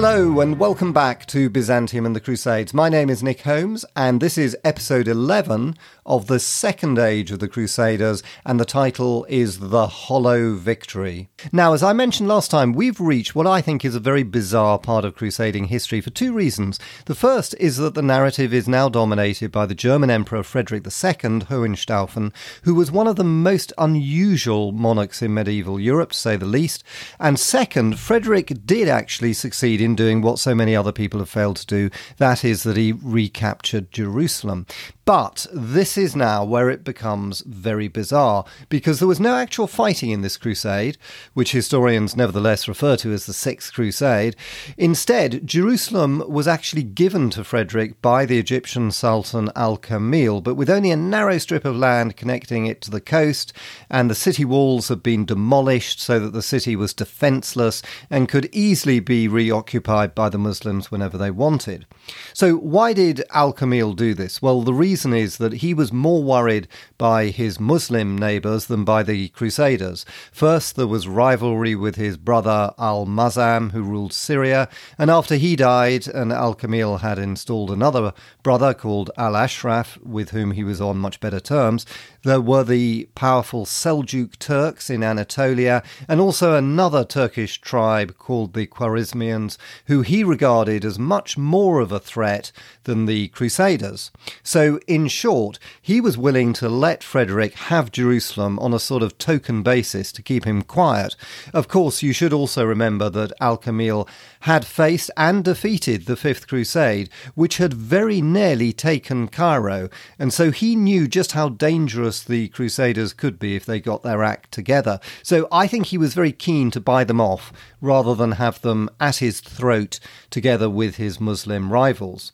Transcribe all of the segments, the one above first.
Hello, and welcome back to Byzantium and the Crusades. My name is Nick Holmes, and this is episode 11 of the second age of the Crusaders, and the title is The Hollow Victory. Now, as I mentioned last time, we've reached what I think is a very bizarre part of crusading history for two reasons. The first is that the narrative is now dominated by the German Emperor Frederick II, Hohenstaufen, who was one of the most unusual monarchs in medieval Europe, to say the least. And second, Frederick did actually succeed in doing what so many other people have failed to do that is, that he recaptured Jerusalem. But this is now where it becomes very bizarre because there was no actual fighting in this crusade, which historians nevertheless refer to as the Sixth Crusade. Instead, Jerusalem was actually given to Frederick by the Egyptian Sultan Al Kamil, but with only a narrow strip of land connecting it to the coast, and the city walls had been demolished so that the city was defenceless and could easily be reoccupied by the Muslims whenever they wanted. So, why did Al Kamil do this? Well, the reason reason is that he was more worried by his Muslim neighbours than by the Crusaders. First, there was rivalry with his brother Al Muazzam, who ruled Syria, and after he died, and Al Kamil had installed another brother called Al Ashraf, with whom he was on much better terms, there were the powerful Seljuk Turks in Anatolia, and also another Turkish tribe called the Khwarezmians, who he regarded as much more of a threat than the Crusaders. So, in short, he was willing to let Frederick have Jerusalem on a sort of token basis to keep him quiet. Of course, you should also remember that Al Kamil had faced and defeated the Fifth Crusade, which had very nearly taken Cairo, and so he knew just how dangerous the Crusaders could be if they got their act together. So I think he was very keen to buy them off rather than have them at his throat together with his Muslim rivals.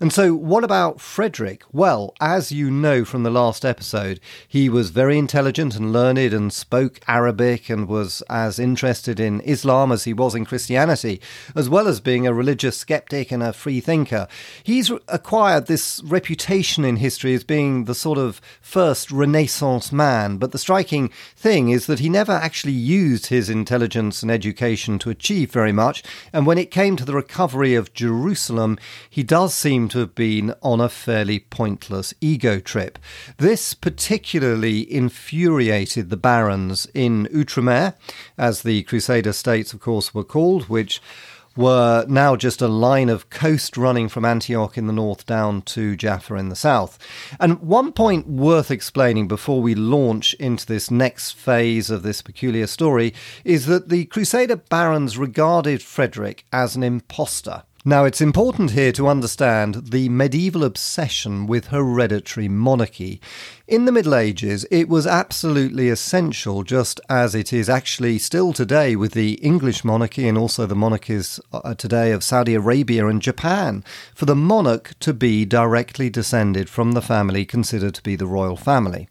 And so, what about Frederick? Well, as you know from the last episode, he was very intelligent and learned and spoke Arabic and was as interested in Islam as he was in Christianity, as well as being a religious skeptic and a free thinker. He's acquired this reputation in history as being the sort of first Renaissance man, but the striking thing is that he never actually used his intelligence and education to achieve very much, and when it came to the recovery of Jerusalem, he does seem to have been on a fairly pointless ego trip. This particularly infuriated the barons in Outremer, as the Crusader states, of course, were called, which were now just a line of coast running from Antioch in the north down to Jaffa in the south. And one point worth explaining before we launch into this next phase of this peculiar story is that the Crusader barons regarded Frederick as an impostor. Now, it's important here to understand the medieval obsession with hereditary monarchy. In the Middle Ages, it was absolutely essential, just as it is actually still today with the English monarchy and also the monarchies uh, today of Saudi Arabia and Japan, for the monarch to be directly descended from the family considered to be the royal family.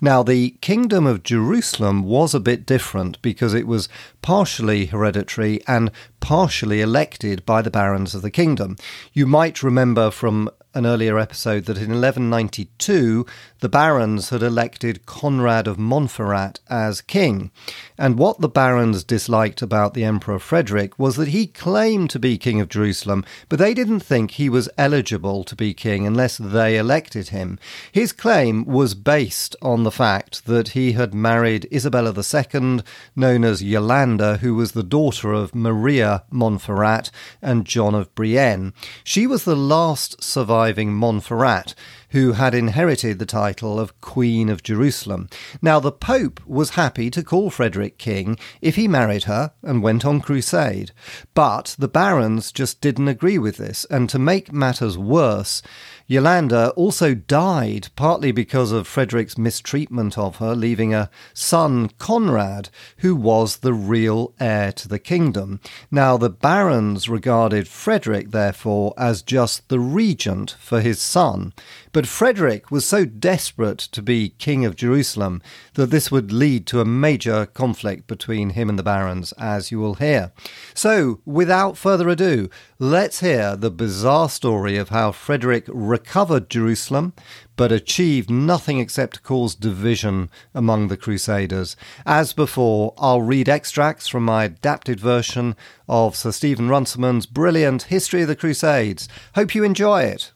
Now, the Kingdom of Jerusalem was a bit different because it was partially hereditary and partially elected by the barons of the kingdom. You might remember from an earlier episode that in 1192 the barons had elected Conrad of Montferrat as king. And what the barons disliked about the Emperor Frederick was that he claimed to be king of Jerusalem, but they didn't think he was eligible to be king unless they elected him. His claim was based on the fact that he had married Isabella II, known as Yolanda, who was the daughter of Maria Montferrat and John of Brienne. She was the last surviving Montferrat, who had inherited the title of Queen of Jerusalem. Now, the Pope was happy to call Frederick king if he married her and went on crusade. But the barons just didn't agree with this, and to make matters worse, Yolanda also died partly because of Frederick's mistreatment of her, leaving a son, Conrad, who was the real heir to the kingdom. Now, the barons regarded Frederick, therefore, as just the regent for his son. But Frederick was so desperate to be king of Jerusalem that this would lead to a major conflict between him and the barons, as you will hear. So, without further ado, let's hear the bizarre story of how Frederick recovered Jerusalem, but achieved nothing except cause division among the Crusaders. As before, I'll read extracts from my adapted version of Sir Stephen Runciman's brilliant History of the Crusades. Hope you enjoy it.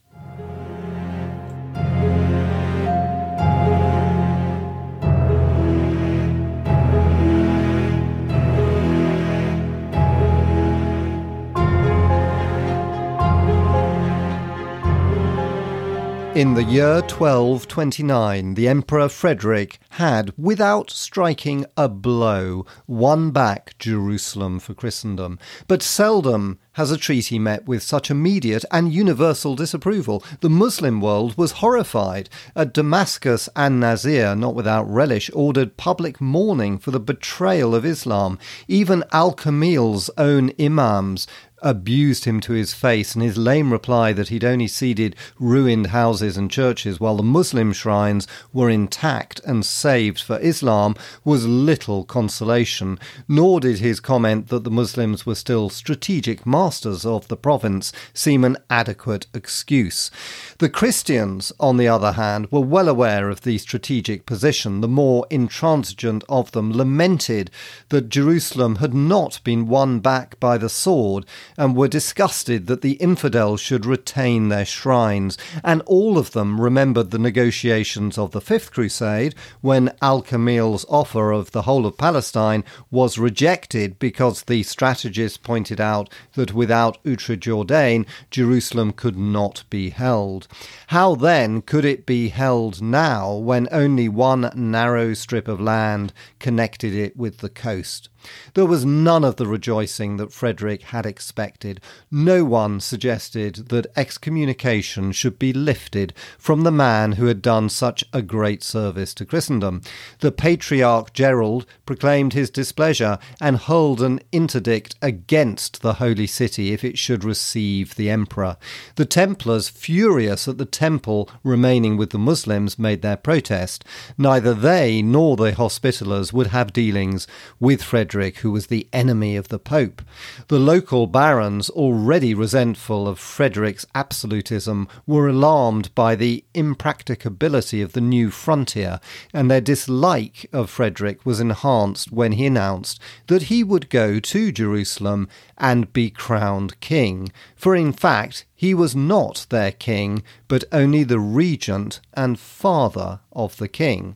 In the year 1229, the Emperor Frederick had, without striking a blow, won back Jerusalem for Christendom. But seldom has a treaty met with such immediate and universal disapproval. The Muslim world was horrified. At Damascus, an-Nasir, not without relish, ordered public mourning for the betrayal of Islam. Even Al Kamil's own imams abused him to his face, and his lame reply that he'd only ceded ruined houses and churches while the Muslim shrines were intact and saved for Islam was little consolation, nor did his comment that the Muslims were still strategic masters of the province seem an adequate excuse. The Christians, on the other hand, were well aware of the strategic position. The more intransigent of them lamented that Jerusalem had not been won back by the sword and were disgusted that the infidels should retain their shrines, and all of them remembered the negotiations of the Fifth Crusade when Al Kamil's offer of the whole of Palestine was rejected because the strategists pointed out that without Outre Jourdain, Jerusalem could not be held. How then could it be held now when only one narrow strip of land connected it with the coast? There was none of the rejoicing that Frederick had expected. No one suggested that excommunication should be lifted from the man who had done such a great service to Christendom. The Patriarch Gerald proclaimed his displeasure and hurled an interdict against the Holy City if it should receive the Emperor. The Templars, furious at the temple remaining with the Muslims, made their protest. Neither they nor the Hospitallers would have dealings with Frederick who was the enemy of the Pope. The local barons, already resentful of Frederick's absolutism, were alarmed by the impracticability of the new frontier, and their dislike of Frederick was enhanced when he announced that he would go to Jerusalem and be crowned king. For in fact, he was not their king, but only the regent and father of the king.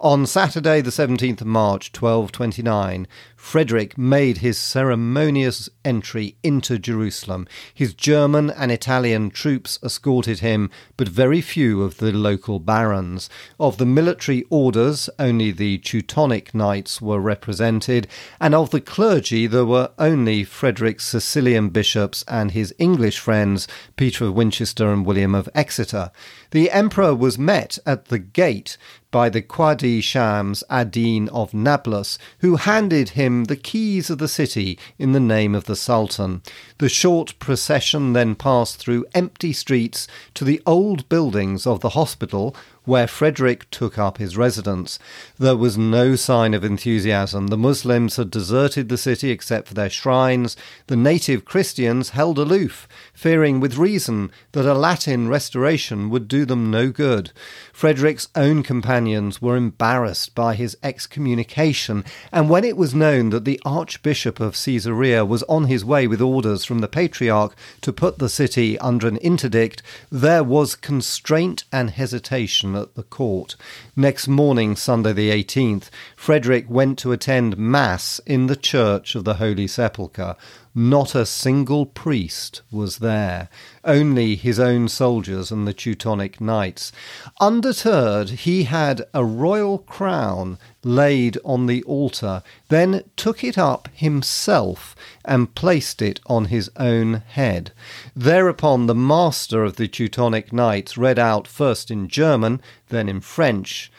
On Saturday, the 17th of March, 1229, Frederick made his ceremonious entry into Jerusalem. His German and Italian troops escorted him, but very few of the local barons. Of the military orders, only the Teutonic knights were represented, and of the clergy, there were only Frederick's Sicilian bishops and his English friends, Peter of Winchester and William of Exeter. The emperor was met at the gate by the Qadi Shams ad-Din of Nablus, who handed him the keys of the city in the name of the Sultan. The short procession then passed through empty streets to the old buildings of the hospital, where Frederick took up his residence. There was no sign of enthusiasm. The Muslims had deserted the city except for their shrines. The native Christians held aloof, fearing with reason that a Latin restoration would do them no good. Frederick's own companions were embarrassed by his excommunication, and when it was known that the Archbishop of Caesarea was on his way with orders from the Patriarch to put the city under an interdict, there was constraint and hesitation at the court. Next morning, Sunday the 18th, Frederick went to attend Mass in the Church of the Holy Sepulchre. Not a single priest was there, only his own soldiers and the Teutonic knights. Undeterred, he had a royal crown laid on the altar, then took it up himself and placed it on his own head. Thereupon the master of the Teutonic knights read out first in German, then in French,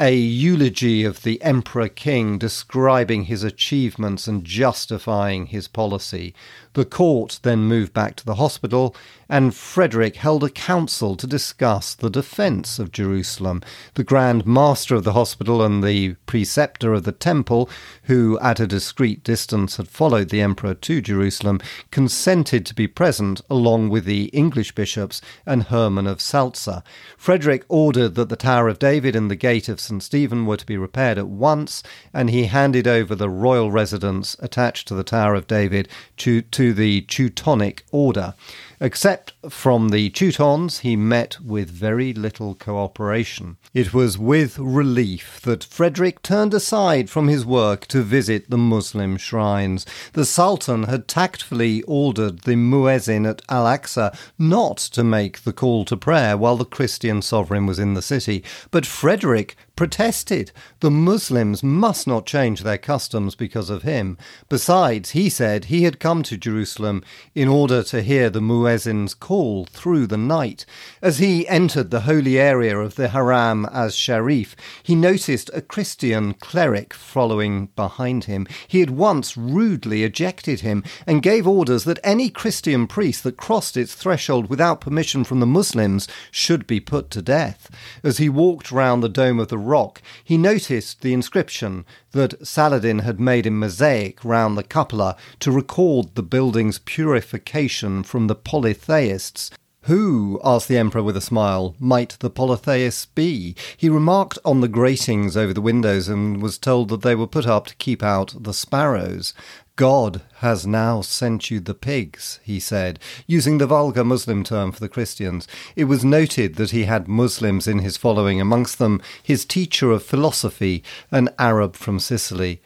a eulogy of the Emperor King describing his achievements and justifying his policy. The court then moved back to the hospital, and Frederick held a council to discuss the defence of Jerusalem. The Grand Master of the hospital and the preceptor of the temple, who at a discreet distance had followed the emperor to Jerusalem, consented to be present along with the English bishops and Hermann of Salza. Frederick ordered that the Tower of David and the Gate of St. Stephen were to be repaired at once, and he handed over the royal residence attached to the Tower of David to, to the Teutonic Order. Except from the Teutons, he met with very little cooperation. It was with relief that Frederick turned aside from his work to visit the Muslim shrines. The Sultan had tactfully ordered the muezzin at Al Aqsa not to make the call to prayer while the Christian sovereign was in the city, but Frederick protested. The Muslims must not change their customs because of him. Besides, he said he had come to Jerusalem in order to hear the muezzin's call through the night. As he entered the holy area of the Haram as Sharif, he noticed a Christian cleric following behind him. He had once rudely ejected him and gave orders that any Christian priest that crossed its threshold without permission from the Muslims should be put to death. As he walked round the dome of the rock, he noticed the inscription that Saladin had made in mosaic round the cupola to record the building's purification from the polytheists. Who, asked the Emperor with a smile, might the polytheists be? He remarked on the gratings over the windows and was told that they were put up to keep out the sparrows. God has now sent you the pigs, he said, using the vulgar Muslim term for the Christians. It was noted that he had Muslims in his following, amongst them his teacher of philosophy, an Arab from Sicily.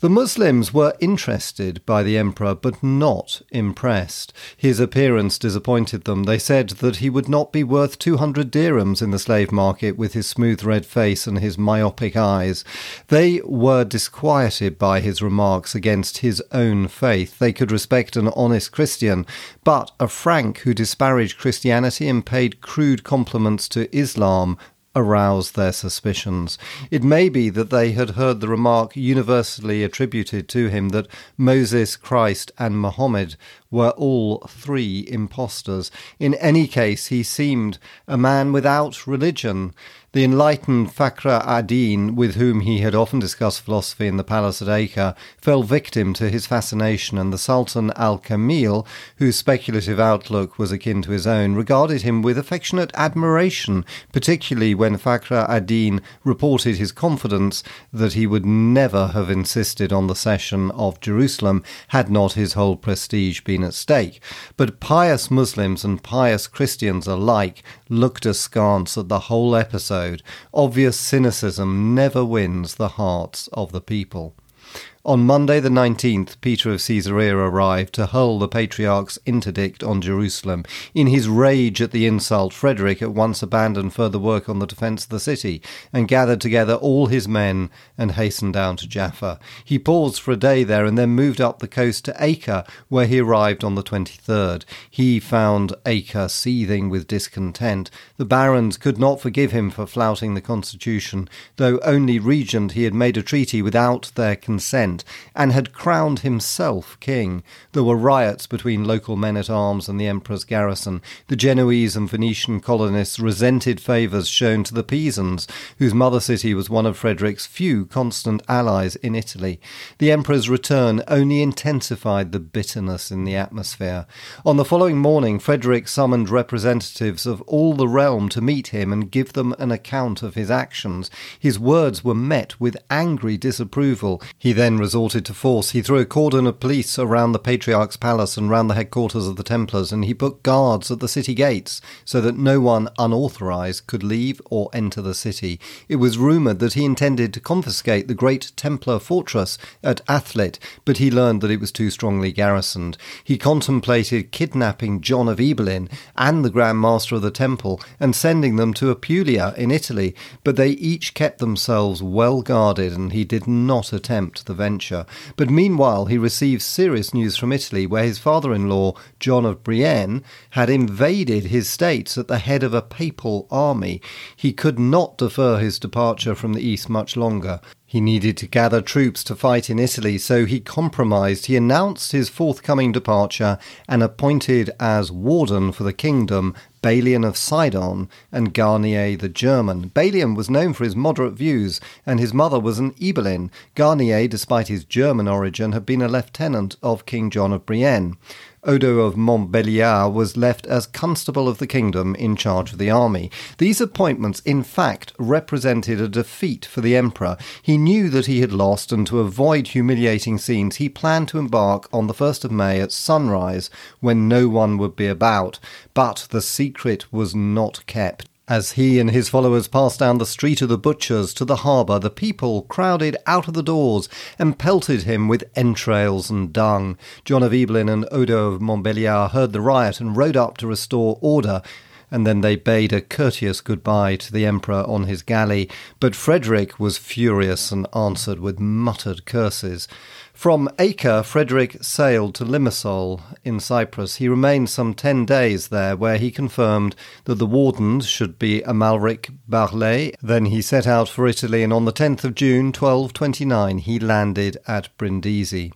The Muslims were interested by the emperor, but not impressed. His appearance disappointed them. They said that he would not be worth two hundred dirhams in the slave market with his smooth red face and his myopic eyes. They were disquieted by his remarks against his own faith. They could respect an honest Christian, but a Frank who disparaged Christianity and paid crude compliments to Islam aroused their suspicions. It may be that they had heard the remark universally attributed to him that Moses, Christ, and Mohammed were all three impostors. In any case, he seemed a man without religion. The enlightened Fakhr ad-Din, with whom he had often discussed philosophy in the palace at Acre, fell victim to his fascination, and the Sultan al-Kamil, whose speculative outlook was akin to his own, regarded him with affectionate admiration, particularly when Fakhr ad-Din reported his confidence that he would never have insisted on the cession of Jerusalem had not his whole prestige been at stake. But pious Muslims and pious Christians alike looked askance at the whole episode episode, obvious cynicism never wins the hearts of the people. On Monday the 19th, Peter of Caesarea arrived to hurl the Patriarch's interdict on Jerusalem. In his rage at the insult, Frederick at once abandoned further work on the defence of the city and gathered together all his men and hastened down to Jaffa. He paused for a day there and then moved up the coast to Acre, where he arrived on the 23rd. He found Acre seething with discontent. The barons could not forgive him for flouting the constitution, though only regent he had made a treaty without their consent and had crowned himself king. There were riots between local men at arms and the emperor's garrison. The Genoese and Venetian colonists resented favours shown to the Pisans, whose mother city was one of Frederick's few constant allies in Italy. The emperor's return only intensified the bitterness in the atmosphere. On the following morning, Frederick summoned representatives of all the realm to meet him and give them an account of his actions. His words were met with angry disapproval. He then resorted to force. He threw a cordon of police around the Patriarch's palace and round the headquarters of the Templars, and he put guards at the city gates so that no one unauthorized could leave or enter the city. It was rumored that he intended to confiscate the great Templar fortress at Athlit, but he learned that it was too strongly garrisoned. He contemplated kidnapping John of Ibelin and the Grand Master of the Temple and sending them to Apulia in Italy, but they each kept themselves well guarded, and he did not attempt the venture venture. But meanwhile, he received serious news from Italy, where his father in law, John of Brienne, had invaded his states at the head of a papal army. He could not defer his departure from the east much longer. He needed to gather troops to fight in Italy, so he compromised. He announced his forthcoming departure and appointed as warden for the kingdom Balian of Sidon and Garnier the German. Balian was known for his moderate views, and his mother was an Ibelin. Garnier, despite his German origin, had been a lieutenant of King John of Brienne. Odo of Montbéliard was left as constable of the kingdom in charge of the army. These appointments, in fact, represented a defeat for the emperor. He knew that he had lost, and to avoid humiliating scenes, he planned to embark on the 1st of May at sunrise when no one would be about. But the secret was not kept. As he and his followers passed down the street of the butchers to the harbour, the people crowded out of the doors and pelted him with entrails and dung. John of Ibelin and Odo of Montbéliard heard the riot and rode up to restore order and then they bade a courteous goodbye to the emperor on his galley. But Frederick was furious and answered with muttered curses. From Acre, Frederick sailed to Limassol in Cyprus. He remained some ten days there, where he confirmed that the wardens should be Amalric Barlais. Then he set out for Italy, and on the 10th of June, 1229, he landed at Brindisi.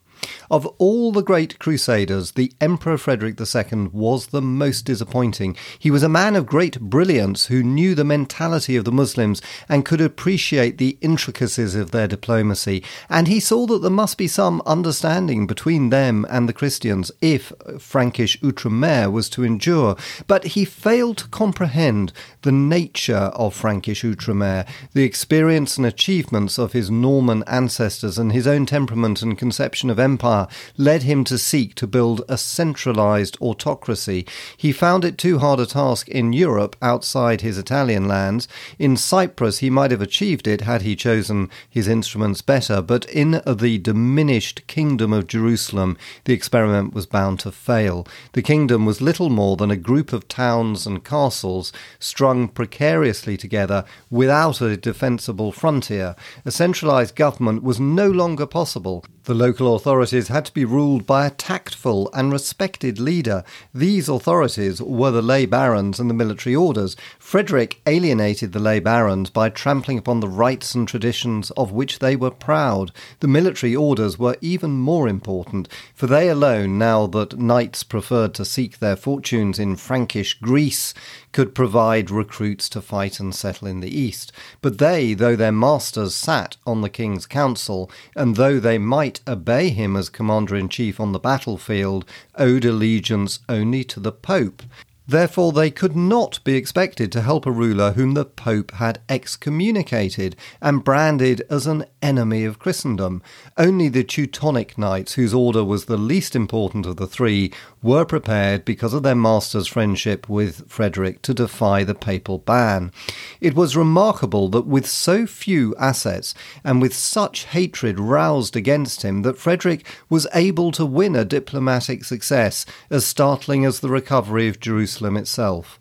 Of all the great crusaders, the Emperor Frederick II was the most disappointing. He was a man of great brilliance who knew the mentality of the Muslims and could appreciate the intricacies of their diplomacy, and he saw that there must be some understanding between them and the Christians if Frankish Outremer was to endure. But he failed to comprehend the nature of Frankish Outremer, the experience and achievements of his Norman ancestors, and his own temperament and conception of empire empire led him to seek to build a centralized autocracy. He found it too hard a task in Europe outside his Italian lands. In Cyprus, he might have achieved it had he chosen his instruments better, but in the diminished kingdom of Jerusalem, the experiment was bound to fail. The kingdom was little more than a group of towns and castles strung precariously together without a defensible frontier. A centralized government was no longer possible. The local authorities had to be ruled by a tactful and respected leader. These authorities were the lay barons and the military orders. Frederick alienated the lay barons by trampling upon the rights and traditions of which they were proud. The military orders were even more important, for they alone, now that knights preferred to seek their fortunes in Frankish Greece, could provide recruits to fight and settle in the east. But they, though their masters sat on the king's council, and though they might obey him as commander in chief on the battlefield, owed allegiance only to the Pope. Therefore, they could not be expected to help a ruler whom the Pope had excommunicated and branded as an enemy of Christendom. Only the Teutonic knights, whose order was the least important of the three, were prepared, because of their master's friendship with Frederick, to defy the papal ban. It was remarkable that with so few assets and with such hatred roused against him, that Frederick was able to win a diplomatic success as startling as the recovery of Jerusalem itself.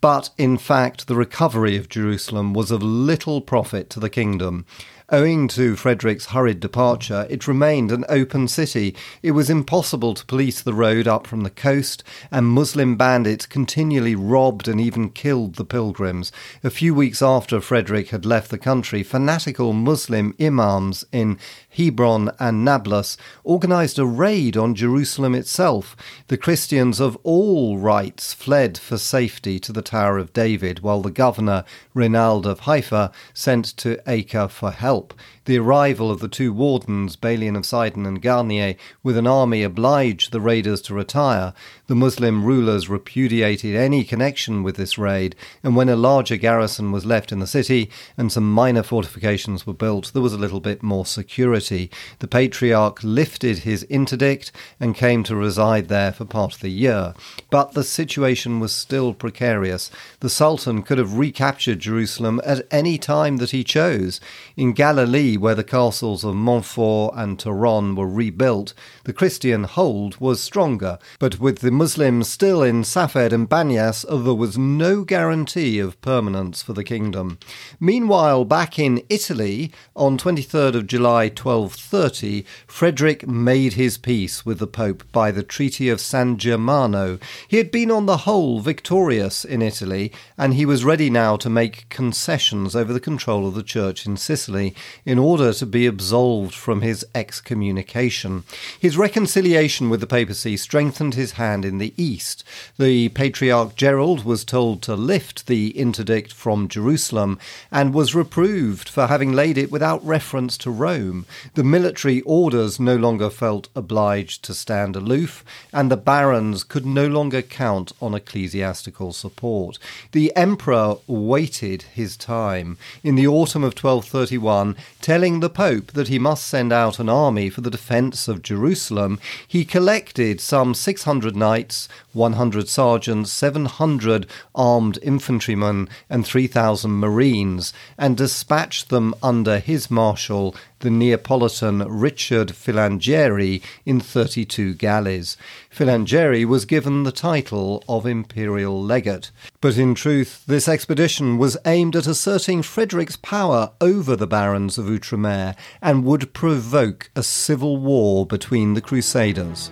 But in fact, the recovery of Jerusalem was of little profit to the kingdom. Owing to Frederick's hurried departure, it remained an open city. It was impossible to police the road up from the coast, and Muslim bandits continually robbed and even killed the pilgrims. A few weeks after Frederick had left the country, fanatical Muslim imams in Hebron and Nablus organized a raid on Jerusalem itself. The Christians of all rites fled for safety to the Tower of David, while the governor, Reynald of Haifa, sent to Acre for help help. The arrival of the two wardens, Balian of Sidon and Garnier, with an army obliged the raiders to retire. The Muslim rulers repudiated any connection with this raid, and when a larger garrison was left in the city and some minor fortifications were built, there was a little bit more security. The patriarch lifted his interdict and came to reside there for part of the year. But the situation was still precarious. The Sultan could have recaptured Jerusalem at any time that he chose. In Galilee, where the castles of Montfort and Toron were rebuilt, the Christian hold was stronger, but with the Muslims still in Safed and Banyas, there was no guarantee of permanence for the kingdom. Meanwhile, back in Italy, on 23rd of July 1230, Frederick made his peace with the Pope by the Treaty of San Germano. He had been on the whole victorious in Italy, and he was ready now to make concessions over the control of the Church in Sicily in order to be absolved from his excommunication. His reconciliation with the papacy strengthened his hand in the east. The Patriarch Gerald was told to lift the interdict from Jerusalem and was reproved for having laid it without reference to Rome. The military orders no longer felt obliged to stand aloof, and the barons could no longer count on ecclesiastical support. The emperor waited his time. In the autumn of 1231, telling the Pope that he must send out an army for the defence of Jerusalem, he collected some 600 knights, 100 sergeants, 700 armed infantrymen, and 3,000 marines, and dispatched them under his marshal, the Neapolitan Richard Filangieri, in 32 galleys. Filangieri was given the title of imperial legate. But in truth, this expedition was aimed at asserting Frederick's power over the barons of Outremer and would provoke a civil war between the Crusaders.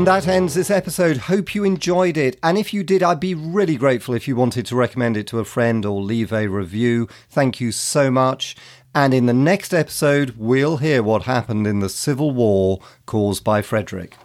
And that ends this episode. Hope you enjoyed it. And if you did, I'd be really grateful if you wanted to recommend it to a friend or leave a review. Thank you so much. And in the next episode, we'll hear what happened in the civil war caused by Frederick.